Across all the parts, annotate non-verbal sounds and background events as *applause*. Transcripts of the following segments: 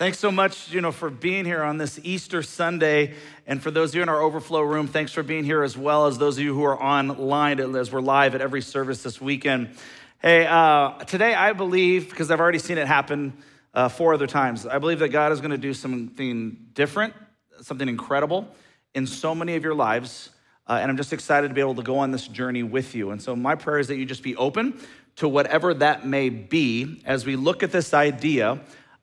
Thanks so much, you know, for being here on this Easter Sunday. And for those of you in our overflow room, thanks for being here as well as those of you who are online as we're live at every service this weekend. Hey, uh, today I believe, because I've already seen it happen uh, four other times, I believe that God is going to do something different, something incredible in so many of your lives. Uh, and I'm just excited to be able to go on this journey with you. And so my prayer is that you just be open to whatever that may be as we look at this idea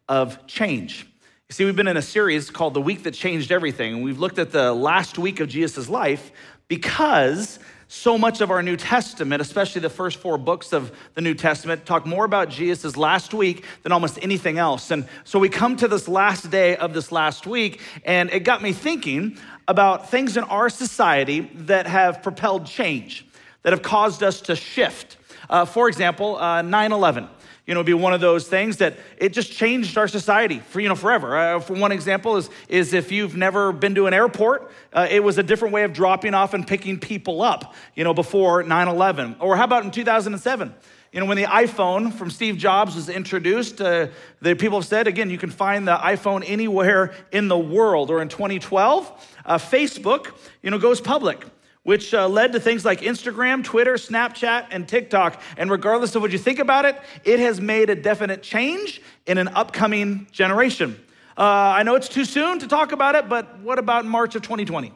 of change. You see, we've been in a series called The Week That Changed Everything, and we've looked at the last week of Jesus' life because so much of our New Testament, especially the first four books of the New Testament, talk more about Jesus' last week than almost anything else. And so we come to this last day of this last week, and it got me thinking about things in our society that have propelled change, that have caused us to shift. Uh, for example, uh, 9 11 you know, be one of those things that it just changed our society for, you know, forever. Uh, for one example is, is if you've never been to an airport, uh, it was a different way of dropping off and picking people up, you know, before 9-11. Or how about in 2007? You know, when the iPhone from Steve Jobs was introduced, uh, the people have said, again, you can find the iPhone anywhere in the world. Or in 2012, uh, Facebook, you know, goes public which uh, led to things like Instagram, Twitter, Snapchat, and TikTok. And regardless of what you think about it, it has made a definite change in an upcoming generation. Uh, I know it's too soon to talk about it, but what about March of 2020?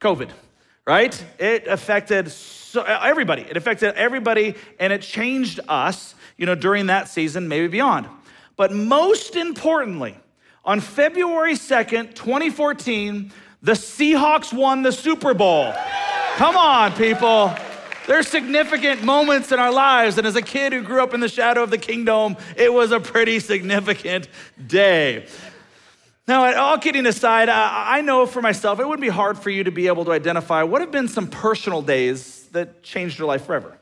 COVID, right? It affected so, everybody. It affected everybody, and it changed us, you know, during that season, maybe beyond. But most importantly, on February 2nd, 2014, the Seahawks won the Super Bowl. Come on, people. There's significant moments in our lives. And as a kid who grew up in the shadow of the Kingdome, it was a pretty significant day. Now, all kidding aside, I know for myself, it would be hard for you to be able to identify what have been some personal days that changed your life forever.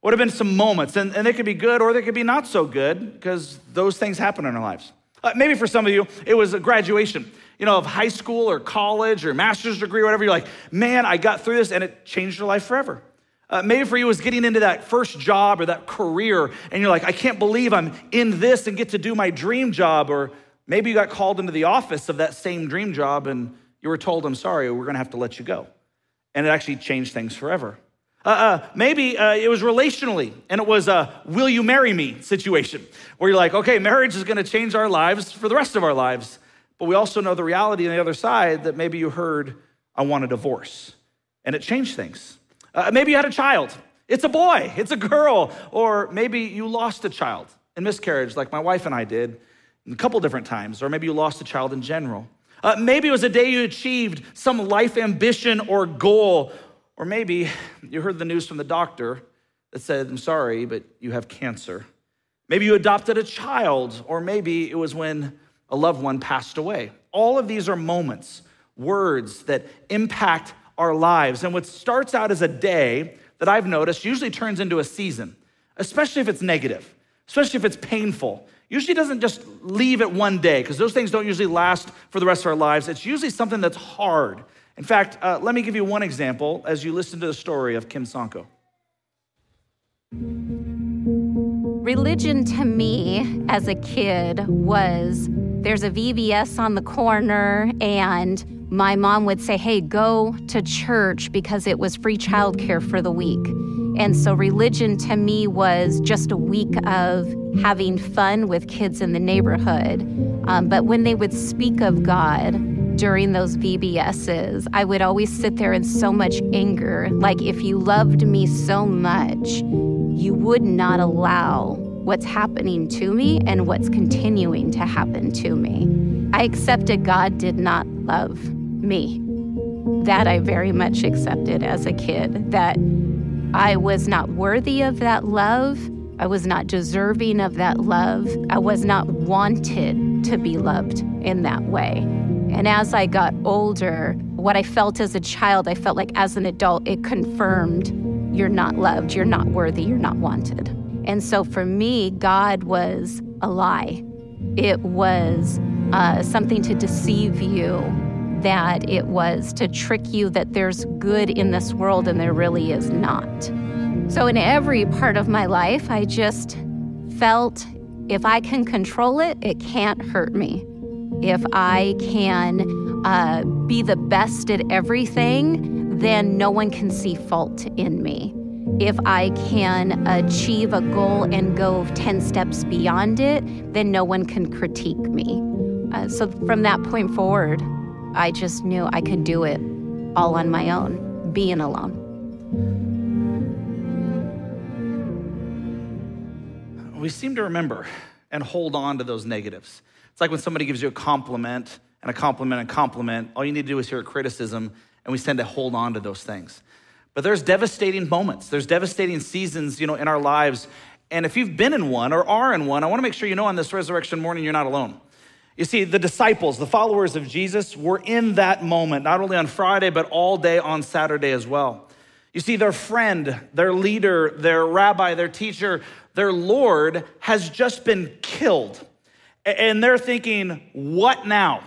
What have been some moments, and, and they could be good or they could be not so good because those things happen in our lives. Uh, maybe for some of you, it was a graduation you know, of high school or college or master's degree or whatever, you're like, man, I got through this and it changed your life forever. Uh, maybe for you, was getting into that first job or that career, and you're like, I can't believe I'm in this and get to do my dream job. Or maybe you got called into the office of that same dream job and you were told, I'm sorry, we're gonna have to let you go. And it actually changed things forever. Uh, uh, maybe uh, it was relationally, and it was a will you marry me situation, where you're like, okay, marriage is gonna change our lives for the rest of our lives. But we also know the reality on the other side that maybe you heard, I want a divorce. And it changed things. Uh, maybe you had a child. It's a boy, it's a girl. Or maybe you lost a child in miscarriage, like my wife and I did a couple different times. Or maybe you lost a child in general. Uh, maybe it was a day you achieved some life ambition or goal. Or maybe you heard the news from the doctor that said, I'm sorry, but you have cancer. Maybe you adopted a child, or maybe it was when a loved one passed away. All of these are moments, words that impact our lives. And what starts out as a day that I've noticed usually turns into a season, especially if it's negative, especially if it's painful. Usually doesn't just leave it one day because those things don't usually last for the rest of our lives. It's usually something that's hard. In fact, uh, let me give you one example as you listen to the story of Kim Sanko. Religion to me as a kid was there's a VBS on the corner, and my mom would say, Hey, go to church because it was free childcare for the week. And so religion to me was just a week of having fun with kids in the neighborhood. Um, but when they would speak of God during those VBSs, I would always sit there in so much anger. Like, if you loved me so much, you would not allow what's happening to me and what's continuing to happen to me. I accepted God did not love me. That I very much accepted as a kid, that I was not worthy of that love. I was not deserving of that love. I was not wanted to be loved in that way. And as I got older, what I felt as a child, I felt like as an adult, it confirmed you're not loved, you're not worthy, you're not wanted. And so for me, God was a lie. It was uh, something to deceive you, that it was to trick you that there's good in this world and there really is not. So in every part of my life, I just felt if I can control it, it can't hurt me. If I can uh, be the best at everything, then no one can see fault in me. If I can achieve a goal and go 10 steps beyond it, then no one can critique me. Uh, so from that point forward, I just knew I could do it all on my own, being alone. We seem to remember and hold on to those negatives. It's like when somebody gives you a compliment and a compliment and compliment, all you need to do is hear a criticism, and we tend to hold on to those things. But there's devastating moments, there's devastating seasons, you know, in our lives. And if you've been in one or are in one, I want to make sure you know on this resurrection morning you're not alone. You see, the disciples, the followers of Jesus, were in that moment, not only on Friday, but all day on Saturday as well. You see, their friend, their leader, their rabbi, their teacher, their Lord has just been killed. And they're thinking, what now?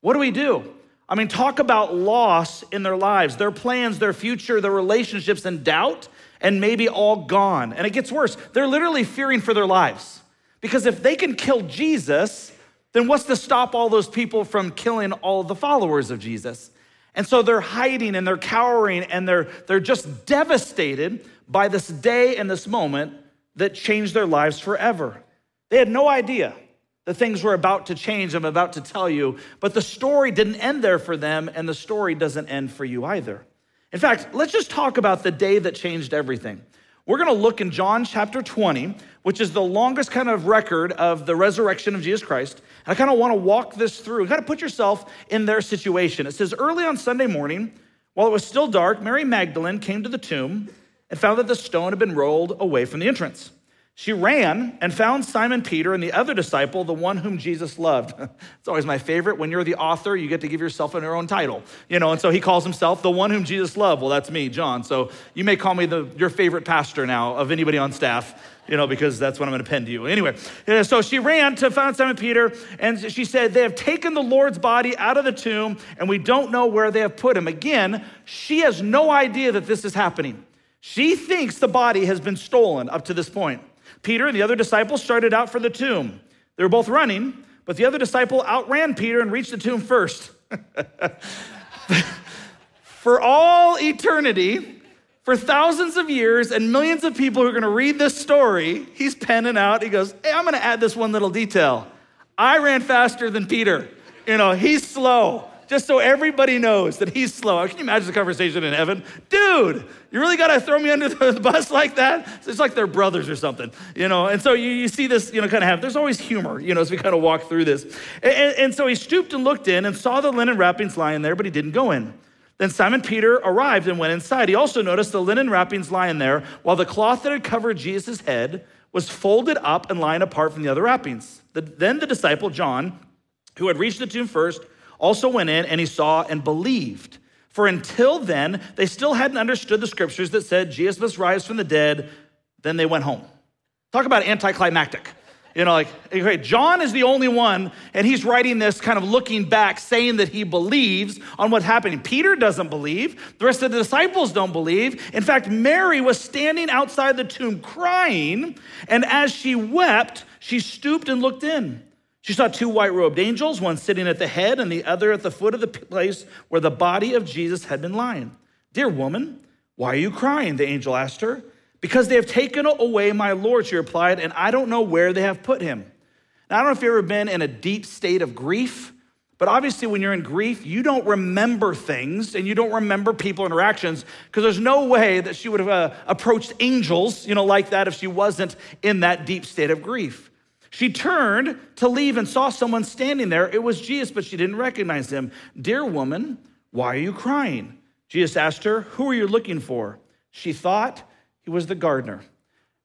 What do we do? I mean, talk about loss in their lives, their plans, their future, their relationships, and doubt, and maybe all gone. And it gets worse. They're literally fearing for their lives. Because if they can kill Jesus, then what's to stop all those people from killing all the followers of Jesus? And so they're hiding and they're cowering and they're, they're just devastated by this day and this moment that changed their lives forever. They had no idea the things were about to change, I'm about to tell you, but the story didn't end there for them, and the story doesn't end for you either. In fact, let's just talk about the day that changed everything. We're going to look in John chapter 20, which is the longest kind of record of the resurrection of Jesus Christ. And I kind of want to walk this through, kind of put yourself in their situation. It says, Early on Sunday morning, while it was still dark, Mary Magdalene came to the tomb and found that the stone had been rolled away from the entrance. She ran and found Simon Peter and the other disciple, the one whom Jesus loved. *laughs* it's always my favorite. When you're the author, you get to give yourself your own title, you know. And so he calls himself the one whom Jesus loved. Well, that's me, John. So you may call me the your favorite pastor now of anybody on staff, you know, because that's what I'm going to pen to you. Anyway, so she ran to find Simon Peter, and she said, "They have taken the Lord's body out of the tomb, and we don't know where they have put him." Again, she has no idea that this is happening. She thinks the body has been stolen up to this point. Peter and the other disciple started out for the tomb. They were both running, but the other disciple outran Peter and reached the tomb first. *laughs* for all eternity, for thousands of years and millions of people who are going to read this story, he's penning out. He goes, Hey, I'm going to add this one little detail. I ran faster than Peter. You know, he's slow just so everybody knows that he's slow. Can you imagine the conversation in heaven? Dude, you really got to throw me under the *laughs* bus like that? It's like they're brothers or something, you know? And so you, you see this, you know, kind of have, there's always humor, you know, as we kind of walk through this. And, and, and so he stooped and looked in and saw the linen wrappings lying there, but he didn't go in. Then Simon Peter arrived and went inside. He also noticed the linen wrappings lying there, while the cloth that had covered Jesus' head was folded up and lying apart from the other wrappings. The, then the disciple, John, who had reached the tomb first, also went in and he saw and believed. For until then, they still hadn't understood the scriptures that said Jesus must rise from the dead. Then they went home. Talk about anticlimactic. You know, like, okay, John is the only one, and he's writing this kind of looking back, saying that he believes on what's happening. Peter doesn't believe. The rest of the disciples don't believe. In fact, Mary was standing outside the tomb crying, and as she wept, she stooped and looked in. She saw two white robed angels, one sitting at the head and the other at the foot of the place where the body of Jesus had been lying. Dear woman, why are you crying? The angel asked her. Because they have taken away my Lord, she replied, and I don't know where they have put him. Now, I don't know if you've ever been in a deep state of grief, but obviously, when you're in grief, you don't remember things and you don't remember people interactions because there's no way that she would have uh, approached angels, you know, like that if she wasn't in that deep state of grief. She turned to leave and saw someone standing there. It was Jesus, but she didn't recognize him. Dear woman, why are you crying? Jesus asked her, Who are you looking for? She thought he was the gardener.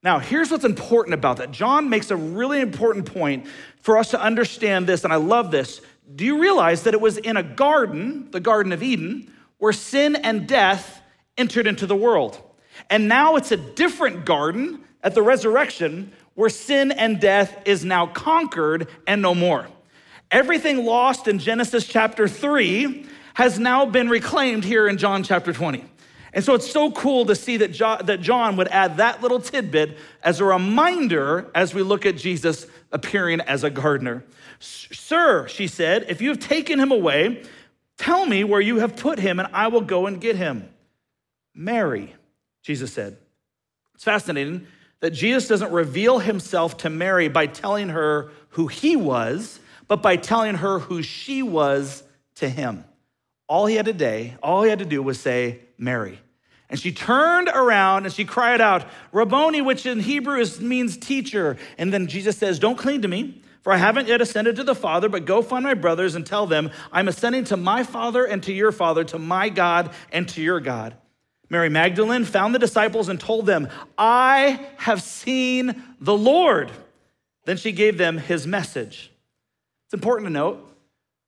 Now, here's what's important about that. John makes a really important point for us to understand this, and I love this. Do you realize that it was in a garden, the Garden of Eden, where sin and death entered into the world? And now it's a different garden at the resurrection where sin and death is now conquered and no more. Everything lost in Genesis chapter 3 has now been reclaimed here in John chapter 20. And so it's so cool to see that John, that John would add that little tidbit as a reminder as we look at Jesus appearing as a gardener. Sir, she said, if you have taken him away, tell me where you have put him, and I will go and get him. Mary, Jesus said. It's fascinating that Jesus doesn't reveal himself to Mary by telling her who he was, but by telling her who she was to him. All he had to do, all he had to do was say, Mary. And she turned around and she cried out, Rabboni, which in Hebrew is, means teacher. And then Jesus says, Don't cling to me, for I haven't yet ascended to the Father, but go find my brothers and tell them, I'm ascending to my Father and to your Father, to my God and to your God. Mary Magdalene found the disciples and told them, I have seen the Lord. Then she gave them his message. It's important to note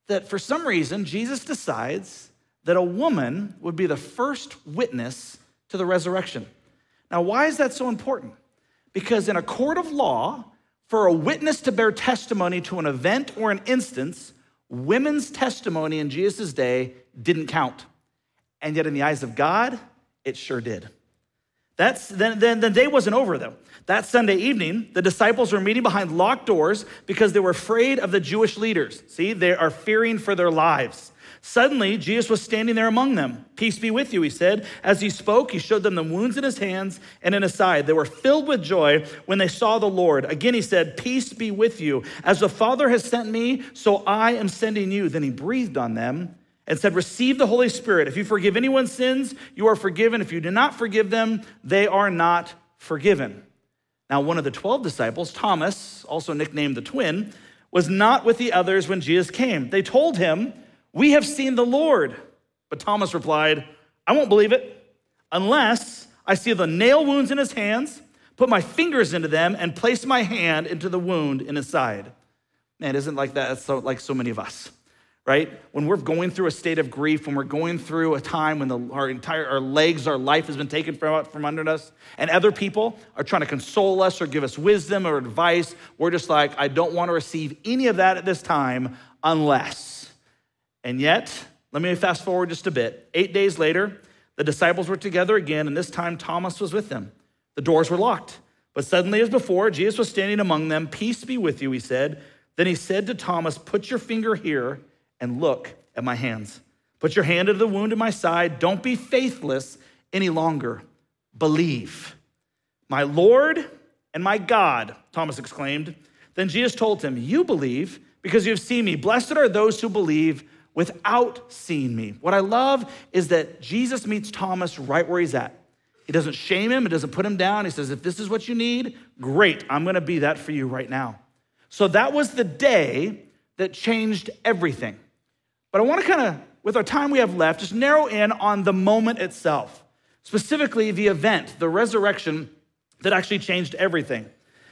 that for some reason, Jesus decides that a woman would be the first witness to the resurrection. Now, why is that so important? Because in a court of law, for a witness to bear testimony to an event or an instance, women's testimony in Jesus' day didn't count. And yet, in the eyes of God, it sure did. That's, then, then the day wasn't over, though. That Sunday evening, the disciples were meeting behind locked doors because they were afraid of the Jewish leaders. See, they are fearing for their lives. Suddenly, Jesus was standing there among them. Peace be with you, he said. As he spoke, he showed them the wounds in his hands and in his side. They were filled with joy when they saw the Lord. Again, he said, Peace be with you. As the Father has sent me, so I am sending you. Then he breathed on them and said, Receive the Holy Spirit. If you forgive anyone's sins, you are forgiven. If you do not forgive them, they are not forgiven. Now, one of the 12 disciples, Thomas, also nicknamed the twin, was not with the others when Jesus came. They told him, We have seen the Lord. But Thomas replied, I won't believe it unless I see the nail wounds in his hands, put my fingers into them, and place my hand into the wound in his side. Man, isn't like that? That's so, like so many of us right? When we're going through a state of grief, when we're going through a time when the, our entire our legs, our life has been taken from, from under us, and other people are trying to console us or give us wisdom or advice, we're just like, I don't want to receive any of that at this time unless. And yet, let me fast forward just a bit. Eight days later, the disciples were together again, and this time Thomas was with them. The doors were locked. But suddenly, as before, Jesus was standing among them. Peace be with you, he said. Then he said to Thomas, Put your finger here and look at my hands. Put your hand into the wound in my side. Don't be faithless any longer. Believe. My Lord and my God, Thomas exclaimed. Then Jesus told him, You believe because you have seen me. Blessed are those who believe without seeing me. What I love is that Jesus meets Thomas right where he's at. He doesn't shame him, he doesn't put him down. He says, If this is what you need, great, I'm gonna be that for you right now. So that was the day that changed everything. But I want to kind of, with our time we have left, just narrow in on the moment itself, specifically the event, the resurrection that actually changed everything.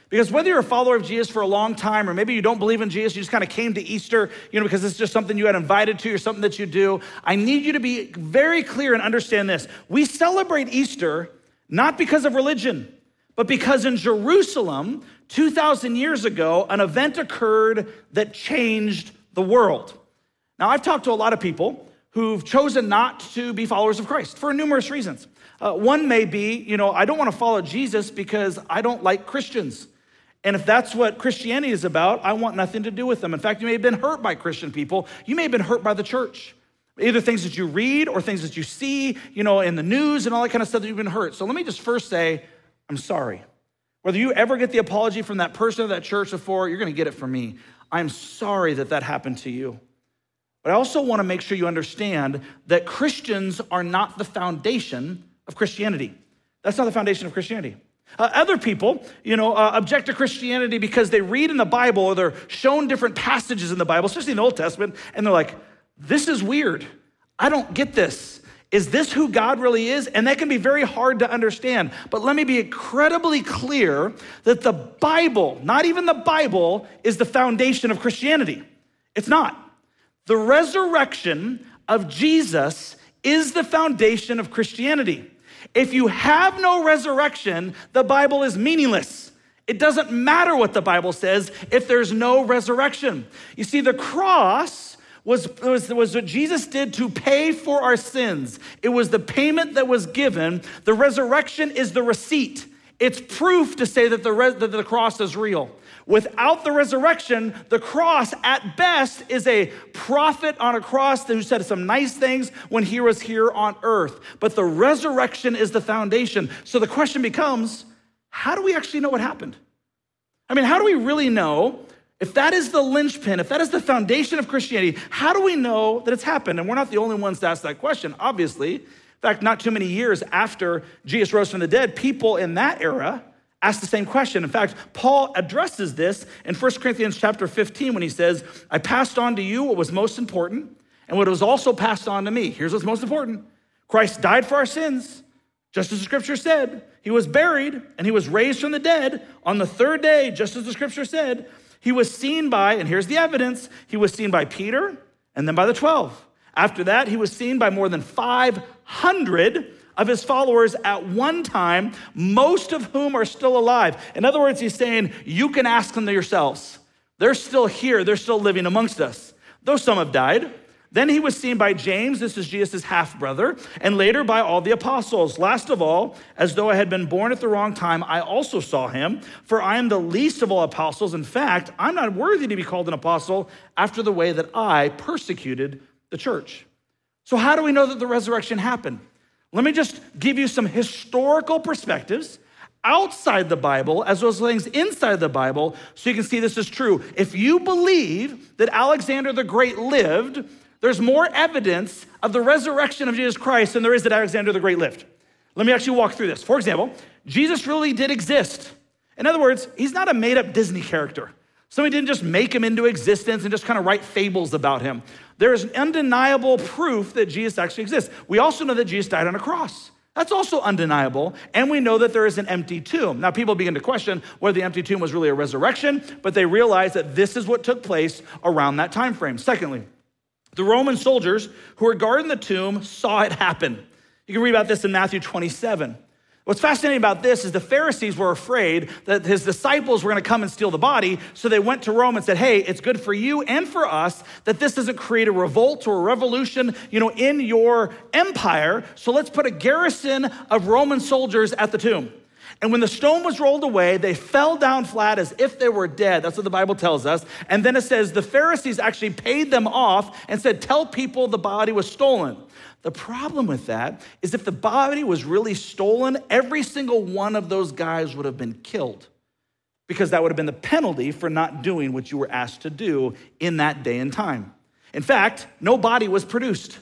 Because whether you're a follower of Jesus for a long time, or maybe you don't believe in Jesus, you just kind of came to Easter, you know, because it's just something you had invited to or something that you do, I need you to be very clear and understand this. We celebrate Easter not because of religion, but because in Jerusalem, 2,000 years ago, an event occurred that changed the world. Now, I've talked to a lot of people who've chosen not to be followers of Christ for numerous reasons. Uh, one may be, you know, I don't want to follow Jesus because I don't like Christians. And if that's what Christianity is about, I want nothing to do with them. In fact, you may have been hurt by Christian people. You may have been hurt by the church. Either things that you read or things that you see, you know, in the news and all that kind of stuff that you've been hurt. So let me just first say, I'm sorry. Whether you ever get the apology from that person or that church before, you're going to get it from me. I'm sorry that that happened to you. But I also want to make sure you understand that Christians are not the foundation of Christianity. That's not the foundation of Christianity. Uh, other people, you know, uh, object to Christianity because they read in the Bible or they're shown different passages in the Bible, especially in the Old Testament, and they're like, this is weird. I don't get this. Is this who God really is? And that can be very hard to understand. But let me be incredibly clear that the Bible, not even the Bible, is the foundation of Christianity. It's not. The resurrection of Jesus is the foundation of Christianity. If you have no resurrection, the Bible is meaningless. It doesn't matter what the Bible says if there's no resurrection. You see, the cross was, was, was what Jesus did to pay for our sins. It was the payment that was given. The resurrection is the receipt. It's proof to say that the, that the cross is real. Without the resurrection, the cross at best is a prophet on a cross who said some nice things when he was here on earth. But the resurrection is the foundation. So the question becomes how do we actually know what happened? I mean, how do we really know if that is the linchpin, if that is the foundation of Christianity, how do we know that it's happened? And we're not the only ones to ask that question, obviously. In fact, not too many years after Jesus rose from the dead, people in that era asked the same question. In fact, Paul addresses this in 1 Corinthians chapter 15 when he says, I passed on to you what was most important and what was also passed on to me. Here's what's most important Christ died for our sins, just as the scripture said. He was buried and he was raised from the dead on the third day, just as the scripture said. He was seen by, and here's the evidence, he was seen by Peter and then by the 12. After that, he was seen by more than 500 of his followers at one time, most of whom are still alive. In other words, he's saying, you can ask them yourselves. They're still here, they're still living amongst us. Though some have died, then he was seen by James, this is Jesus' half brother, and later by all the apostles. Last of all, as though I had been born at the wrong time, I also saw him, for I am the least of all apostles. In fact, I'm not worthy to be called an apostle after the way that I persecuted the church. So, how do we know that the resurrection happened? Let me just give you some historical perspectives outside the Bible as well as things inside the Bible so you can see this is true. If you believe that Alexander the Great lived, there's more evidence of the resurrection of Jesus Christ than there is that Alexander the Great lived. Let me actually walk through this. For example, Jesus really did exist. In other words, he's not a made up Disney character. Somebody didn't just make him into existence and just kind of write fables about him. There is undeniable proof that Jesus actually exists. We also know that Jesus died on a cross. That's also undeniable. And we know that there is an empty tomb. Now, people begin to question whether the empty tomb was really a resurrection, but they realize that this is what took place around that time frame. Secondly, the Roman soldiers who were guarding the tomb saw it happen. You can read about this in Matthew 27. What's fascinating about this is the Pharisees were afraid that his disciples were going to come and steal the body, so they went to Rome and said, "Hey, it's good for you and for us that this doesn't create a revolt or a revolution, you know, in your empire. So let's put a garrison of Roman soldiers at the tomb." And when the stone was rolled away, they fell down flat as if they were dead. That's what the Bible tells us. And then it says the Pharisees actually paid them off and said, Tell people the body was stolen. The problem with that is if the body was really stolen, every single one of those guys would have been killed because that would have been the penalty for not doing what you were asked to do in that day and time. In fact, no body was produced.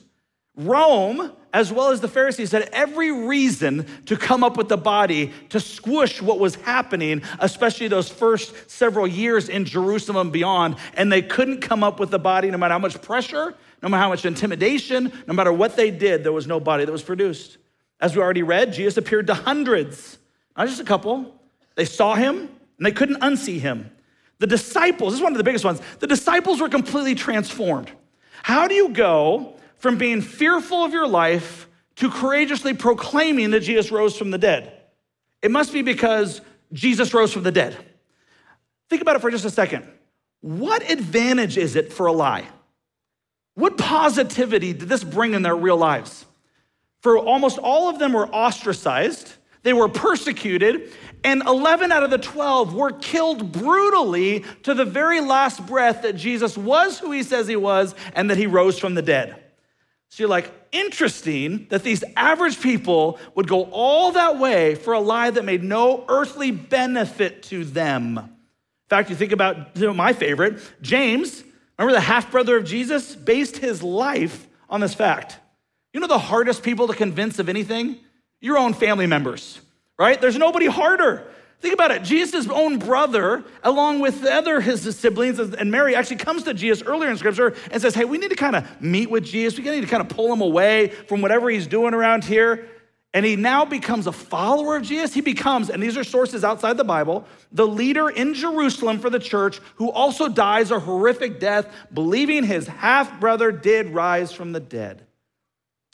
Rome, as well as the Pharisees, had every reason to come up with the body to squish what was happening, especially those first several years in Jerusalem and beyond. And they couldn't come up with the body no matter how much pressure, no matter how much intimidation, no matter what they did, there was no body that was produced. As we already read, Jesus appeared to hundreds, not just a couple. They saw him and they couldn't unsee him. The disciples, this is one of the biggest ones, the disciples were completely transformed. How do you go from being fearful of your life to courageously proclaiming that Jesus rose from the dead? It must be because Jesus rose from the dead. Think about it for just a second. What advantage is it for a lie? What positivity did this bring in their real lives? For almost all of them were ostracized, they were persecuted, and 11 out of the 12 were killed brutally to the very last breath that Jesus was who he says he was and that he rose from the dead. So you're like, interesting that these average people would go all that way for a lie that made no earthly benefit to them. In fact, you think about you know, my favorite, James, remember the half brother of Jesus, based his life on this fact. You know the hardest people to convince of anything? Your own family members, right? There's nobody harder. Think about it. Jesus' own brother, along with the other his siblings, and Mary actually comes to Jesus earlier in scripture and says, Hey, we need to kind of meet with Jesus. We need to kind of pull him away from whatever he's doing around here. And he now becomes a follower of Jesus. He becomes, and these are sources outside the Bible, the leader in Jerusalem for the church who also dies a horrific death, believing his half brother did rise from the dead.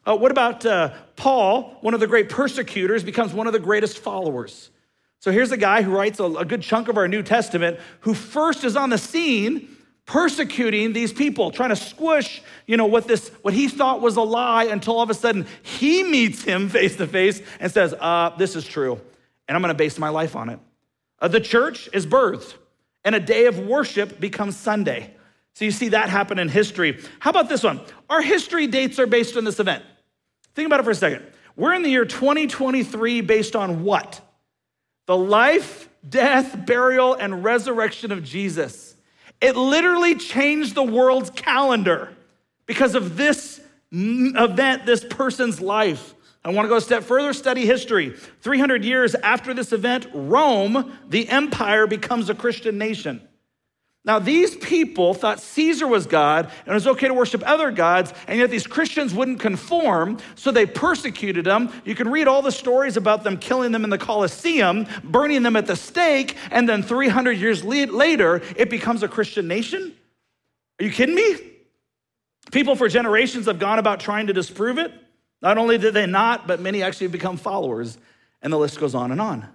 Uh, what about uh, Paul, one of the great persecutors, becomes one of the greatest followers? So here's a guy who writes a, good chunk of our New Testament who first is on the scene persecuting these people, trying to squish, you know, what this what he thought was a lie until all of a sudden he meets him face to face and says, uh, this is true. And I'm gonna base my life on it. Uh, the church is birthed. and a day of worship becomes Sunday. So you see that happen in history. How about this one? Our history dates are based on this event. Think about it for a second. We're in the year 2023 based on what? The life, death, burial, and resurrection of Jesus. It literally changed the world's calendar because of this event, this person's life. I want to go a step further, study history. 300 years after this event, Rome, the empire, becomes a Christian nation. Now, these people thought Caesar was God and it was okay to worship other gods, and yet these Christians wouldn't conform, so they persecuted them. You can read all the stories about them killing them in the Colosseum, burning them at the stake, and then 300 years later, it becomes a Christian nation? Are you kidding me? People for generations have gone about trying to disprove it. Not only did they not, but many actually become followers, and the list goes on and on.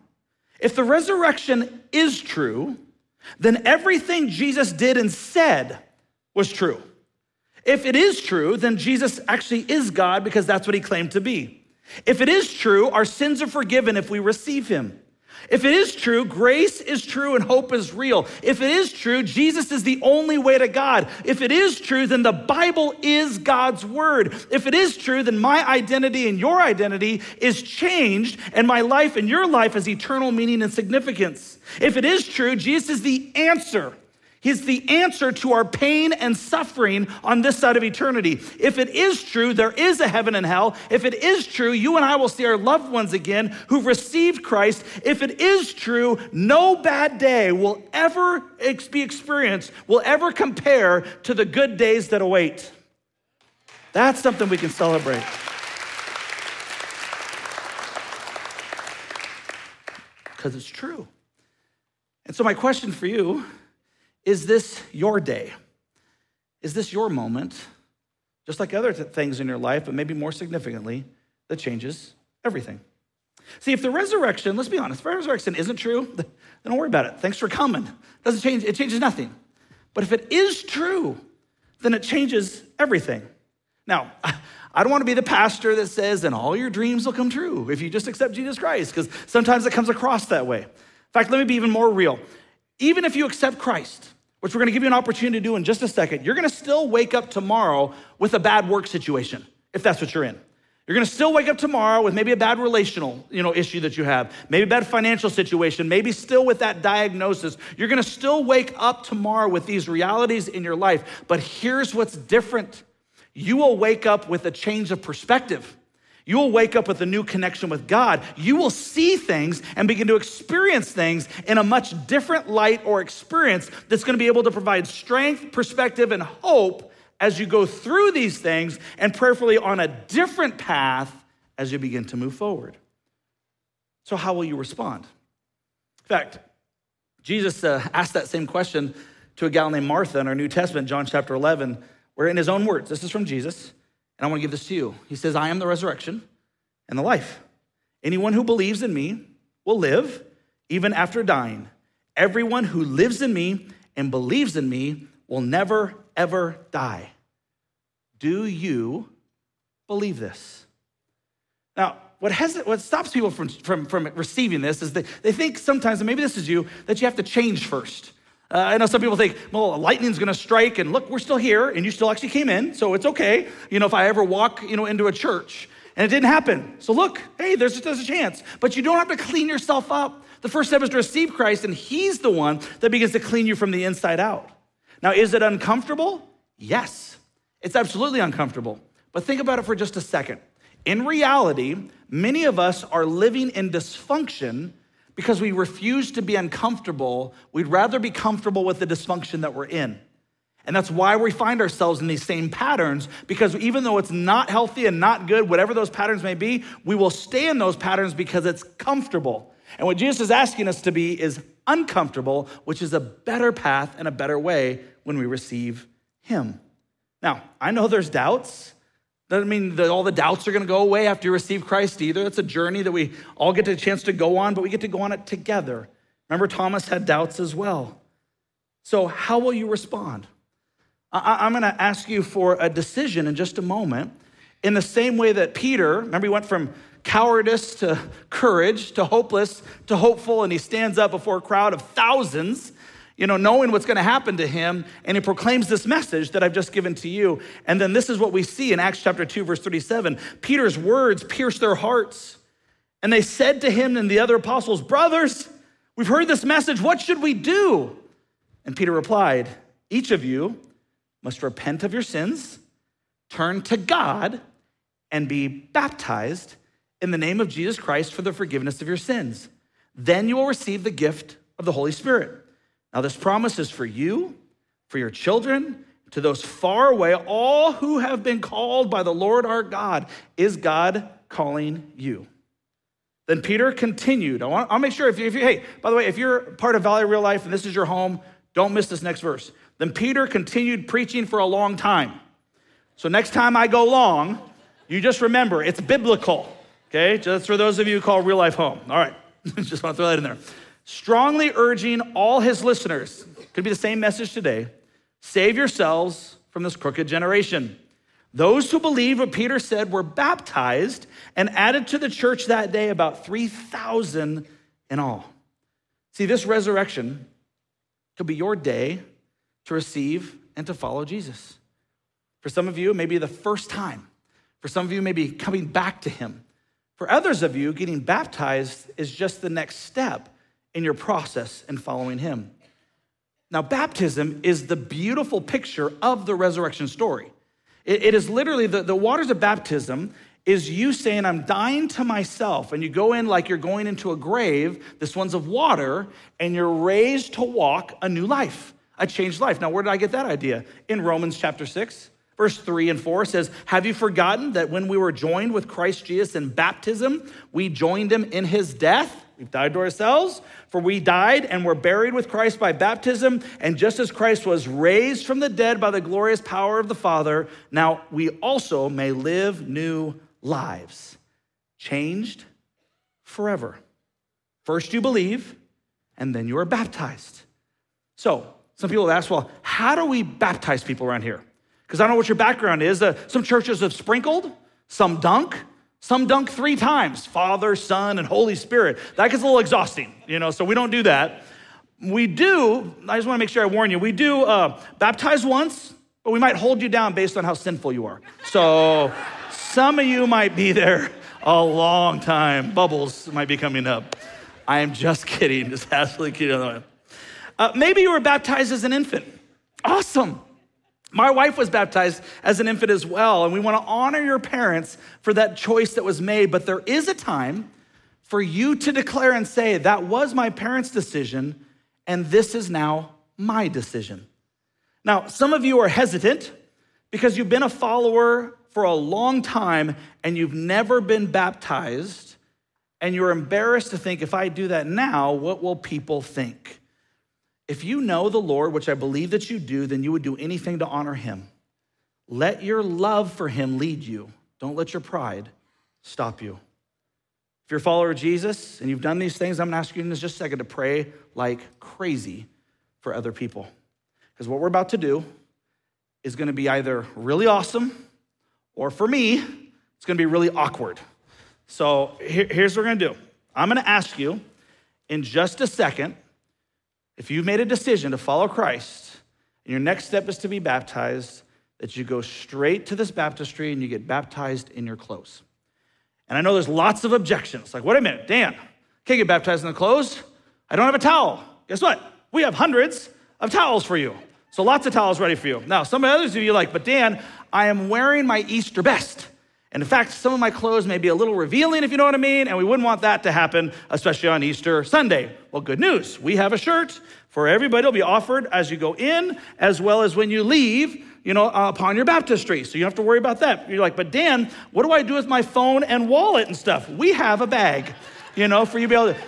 If the resurrection is true, then everything Jesus did and said was true. If it is true, then Jesus actually is God because that's what he claimed to be. If it is true, our sins are forgiven if we receive him. If it is true, grace is true and hope is real. If it is true, Jesus is the only way to God. If it is true, then the Bible is God's word. If it is true, then my identity and your identity is changed, and my life and your life has eternal meaning and significance. If it is true, Jesus is the answer He's the answer to our pain and suffering on this side of eternity. If it is true, there is a heaven and hell. If it is true, you and I will see our loved ones again who've received Christ. If it is true, no bad day will ever be experienced, will ever compare to the good days that await. That's something we can celebrate. Because it's true. And so, my question for you is this your day? Is this your moment, just like other things in your life, but maybe more significantly, that changes everything? See, if the resurrection, let's be honest, if the resurrection isn't true, *laughs* then don't worry about it. Thanks for coming. It Doesn't change, it changes nothing. But if it is true, then it changes everything. Now, *laughs* I don't want to be the pastor that says, and all your dreams will come true if you just accept Jesus Christ, because sometimes it comes across that way. In fact, let me be even more real even if you accept Christ, which we're to give you an opportunity to do in just a second, you're to still wake up tomorrow with a bad work situation, if that's what you're in. You're to still wake up tomorrow with maybe a bad relational, you know, issue that you have, maybe a bad financial situation, maybe still with that diagnosis. You're to still wake up tomorrow with these realities in your life. But here's what's different. You will wake up with a change of perspective. You will wake up with a new connection with God. You will see things and begin to experience things in a much different light or experience that's going to be able to provide strength, perspective, and hope as you go through these things and prayerfully on a different path as you begin to move forward. So, how will you respond? In fact, Jesus uh, asked that same question to a gal named Martha in our New Testament, John chapter 11, where in his own words, this is from Jesus. And I want to give this to you. He says, I am the resurrection and the life. Anyone who believes in me will live even after dying. Everyone who lives in me and believes in me will never, ever die. Do you believe this? Now, what, has, what stops people from, from, from receiving this is they, they think sometimes, and maybe this is you, that you have to change first. Uh, I know some people think, well, lightning's gonna strike, and look, we're still here, and you still actually came in, so it's okay. You know, if I ever walk, you know, into a church, and it didn't happen. So look, hey, there's, there's a chance. But you don't have to clean yourself up. The first step is to receive Christ, and He's the one that begins to clean you from the inside out. Now, is it uncomfortable? Yes, it's absolutely uncomfortable. But think about it for just a second. In reality, many of us are living in dysfunction because we refuse to be uncomfortable. We'd rather be comfortable with the dysfunction that we're in. And that's why we find ourselves in these same patterns, because even though it's not healthy and not good, whatever those patterns may be, we will stay in those patterns because it's comfortable. And what Jesus is asking us to be is uncomfortable, which is a better path and a better way when we receive Him. Now, I know there's doubts. Doesn't mean that all the doubts are going to go away after you receive Christ either. It's a journey that we all get a chance to go on, but we get to go on it together. Remember, Thomas had doubts as well. So, how will you respond? I'm going to ask you for a decision in just a moment. In the same way that Peter, remember, he went from cowardice to courage to hopeless to hopeful, and he stands up before a crowd of thousands. You know, knowing what's going to happen to him, and he proclaims this message that I've just given to you. And then this is what we see in Acts chapter 2, verse 37. Peter's words pierced their hearts. And they said to him and the other apostles, Brothers, we've heard this message. What should we do? And Peter replied, Each of you must repent of your sins, turn to God, and be baptized in the name of Jesus Christ for the forgiveness of your sins. Then you will receive the gift of the Holy Spirit. Now, this promise is for you, for your children, to those far away, all who have been called by the Lord our God. Is God calling you? Then Peter continued. I want, I'll make sure if you, if you, hey, by the way, if you're part of Valley Real Life and this is your home, don't miss this next verse. Then Peter continued preaching for a long time. So next time I go long, you just remember it's biblical. Okay, just for those of you who call real life home. All right, *laughs* just want to throw that in there strongly urging all his listeners, could be the same message today save yourselves from this crooked generation. Those who believed what Peter said were baptized and added to the church that day about 3,000 in all. See, this resurrection could be your day to receive and to follow Jesus. For some of you, maybe the first time. For some of you, maybe coming back to him. For others of you, getting baptized is just the next step in your process in following Him. Now, baptism is the beautiful picture of the resurrection story. it, it is literally the, the waters of baptism is you saying, I'm dying to myself. And you go in like you're going into a grave, this one's of water, and you're raised to walk a new life, a changed life. Now, where did I get that idea? In Romans chapter 6. Verse 3 and 4 says, Have you forgotten that when we were joined with Christ Jesus in baptism, we joined him in his death? We've died to ourselves, for we died and were buried with Christ by baptism. And just as Christ was raised from the dead by the glorious power of the Father, now we also may live new lives, changed forever. First you believe, and then you are baptized. So, some people have asked, well, how do we baptize people around here? Because I don't know what your background is. Uh, some churches have sprinkled, some dunk, some dunk three times Father, Son, and Holy Spirit. That gets a little exhausting, you know, so we don't do that. We do, I just want to make sure I warn you, we do uh, baptize once, but we might hold you down based on how sinful you are. So some of you might be there a long time. Bubbles might be coming up. I am just *laughs* kidding, just absolutely kidding. Uh, maybe you were baptized as an infant. Awesome. My wife was baptized as an infant as well, and we want to honor your parents for that choice that was made. But there is a time for you to declare and say, That was my parents' decision, and this is now my decision. Now, some of you are hesitant because you've been a follower for a long time and you've never been baptized, and you're embarrassed to think, If I do that now, what will people think? If you know the Lord, which I believe that you do, then you would do anything to honor him. Let your love for him lead you. Don't let your pride stop you. If you're a follower of Jesus and you've done these things, I'm gonna ask you in just a second to pray like crazy for other people. Because what we're about to do is gonna be either really awesome or for me, it's gonna be really awkward. So here's what we're gonna do I'm gonna ask you in just a second if you've made a decision to follow Christ and your next step is to be baptized, that you go straight to this baptistry and you get baptized in your clothes. And I know there's lots of objections. Like, wait a minute, Dan, can't get baptized in the clothes. I don't have a towel. Guess what? We have hundreds of towels for you. So lots of towels ready for you. Now, some of the others of you like, but Dan, I am wearing my Easter best. And in fact, some of my clothes may be a little revealing, if you know what I mean, and we wouldn't want that to happen, especially on Easter Sunday. Well, good news. We have a shirt for everybody. It'll be offered as you go in, as well as when you leave, you know, uh, upon your baptistry. So you don't have to worry about that. You're like, but Dan, what do I do with my phone and wallet and stuff? We have a bag, you know, for you to be able to.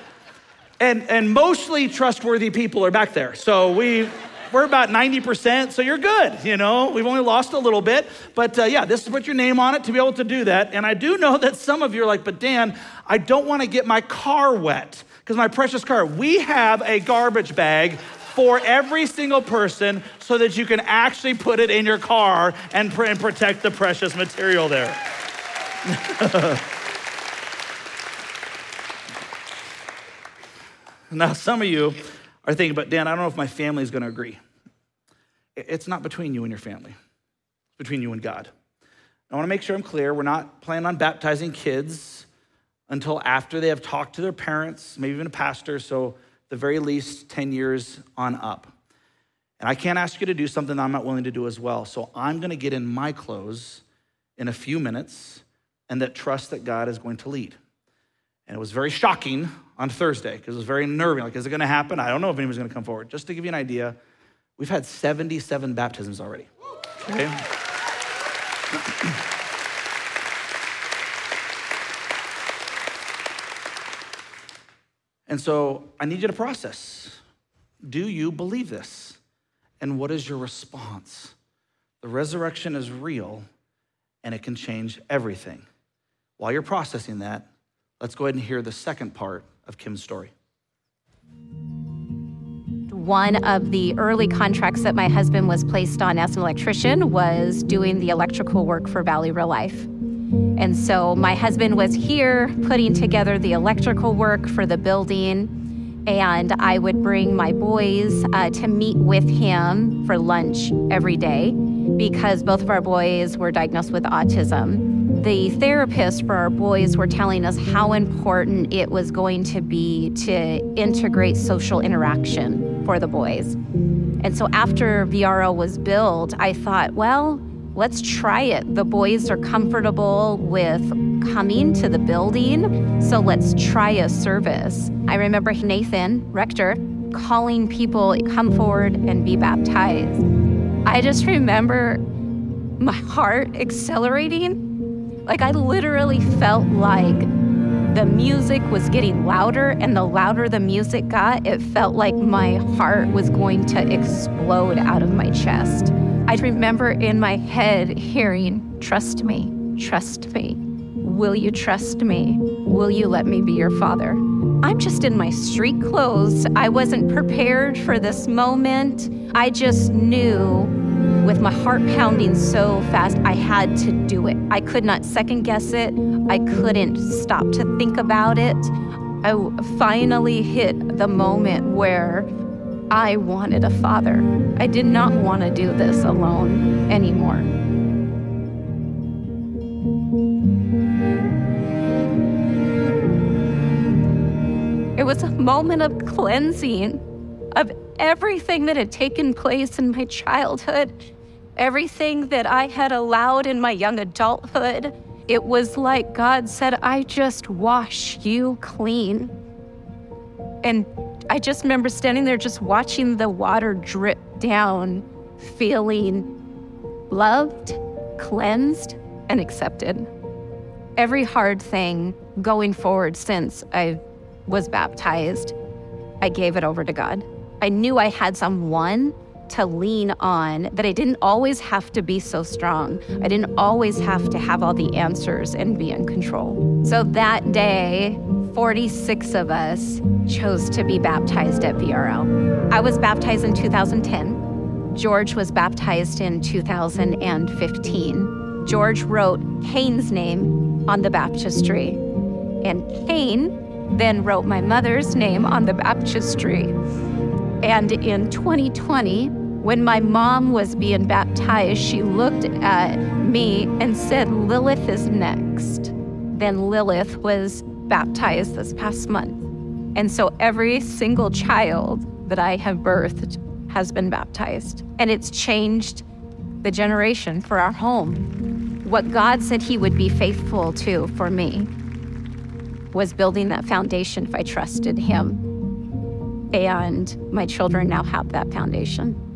And, and mostly trustworthy people are back there. So we we're about 90%, so you're good, you know. We've only lost a little bit. But uh, yeah, this is put your name on it to be able to do that. And I do know that some of you are like, but Dan, I don't want to get my car wet because my precious car. We have a garbage bag for every single person so that you can actually put it in your car and, and protect the precious material there. *laughs* now, some of you are thinking, but Dan, I don't know if my family is going to agree. It's not between you and your family, it's between you and God. I want to make sure I'm clear. We're not planning on baptizing kids until after they have talked to their parents, maybe even a pastor, so the very least 10 years on up. And I can't ask you to do something that I'm not willing to do as well. So I'm going to get in my clothes in a few minutes and that trust that God is going to lead. And it was very shocking on Thursday because it was very nerving. Like, is it going to happen? I don't know if anybody's going to come forward. Just to give you an idea, we've had 77 baptisms already. Okay? and so I need you to process. Do you believe this? And what is your response? The resurrection is real and it can change everything. While you're processing that, let's go ahead and hear the second part of Kim's story. One of the early contracts that my husband was placed on as an electrician was doing the electrical work for Valley Real Life. And so my husband was here putting together the electrical work for the building. And I would bring my boys uh, to meet with him for lunch every day because both of our boys were diagnosed with autism the therapists for our boys were telling us how important it was going to be to integrate social interaction for the boys. And so after VRL was built, I thought, well, let's try it. The boys are comfortable with coming to the building, so let's try a service. I remember Nathan, rector, calling people come forward and be baptized. I just remember my heart accelerating like, I literally felt like the music was getting louder, and the louder the music got, it felt like my heart was going to explode out of my chest. I remember in my head hearing, Trust me, trust me. Will you trust me? Will you let me be your father? I'm just in my street clothes. I wasn't prepared for this moment. I just knew with my heart pounding so fast, I had to do it. I could not second guess it. I couldn't stop to think about it. I finally hit the moment where I wanted a father. I did not want to do this alone anymore. It was a moment of cleansing of everything that had taken place in my childhood, everything that I had allowed in my young adulthood. It was like God said, I just wash you clean. And I just remember standing there just watching the water drip down, feeling loved, cleansed, and accepted. Every hard thing going forward since I was baptized, I gave it over to God. I knew I had someone to lean on, that I didn't always have to be so strong. I didn't always have to have all the answers and be in control. So that day, 46 of us chose to be baptized at VRL. I was baptized in 2010. George was baptized in 2015. George wrote Cain's name on the baptistry, and Cain then wrote my mother's name on the baptistry. And in 2020, when my mom was being baptized, she looked at me and said, Lilith is next. Then Lilith was baptized this past month. And so every single child that I have birthed has been baptized. And it's changed the generation for our home. What God said He would be faithful to for me was building that foundation if I trusted Him and my children now have that foundation.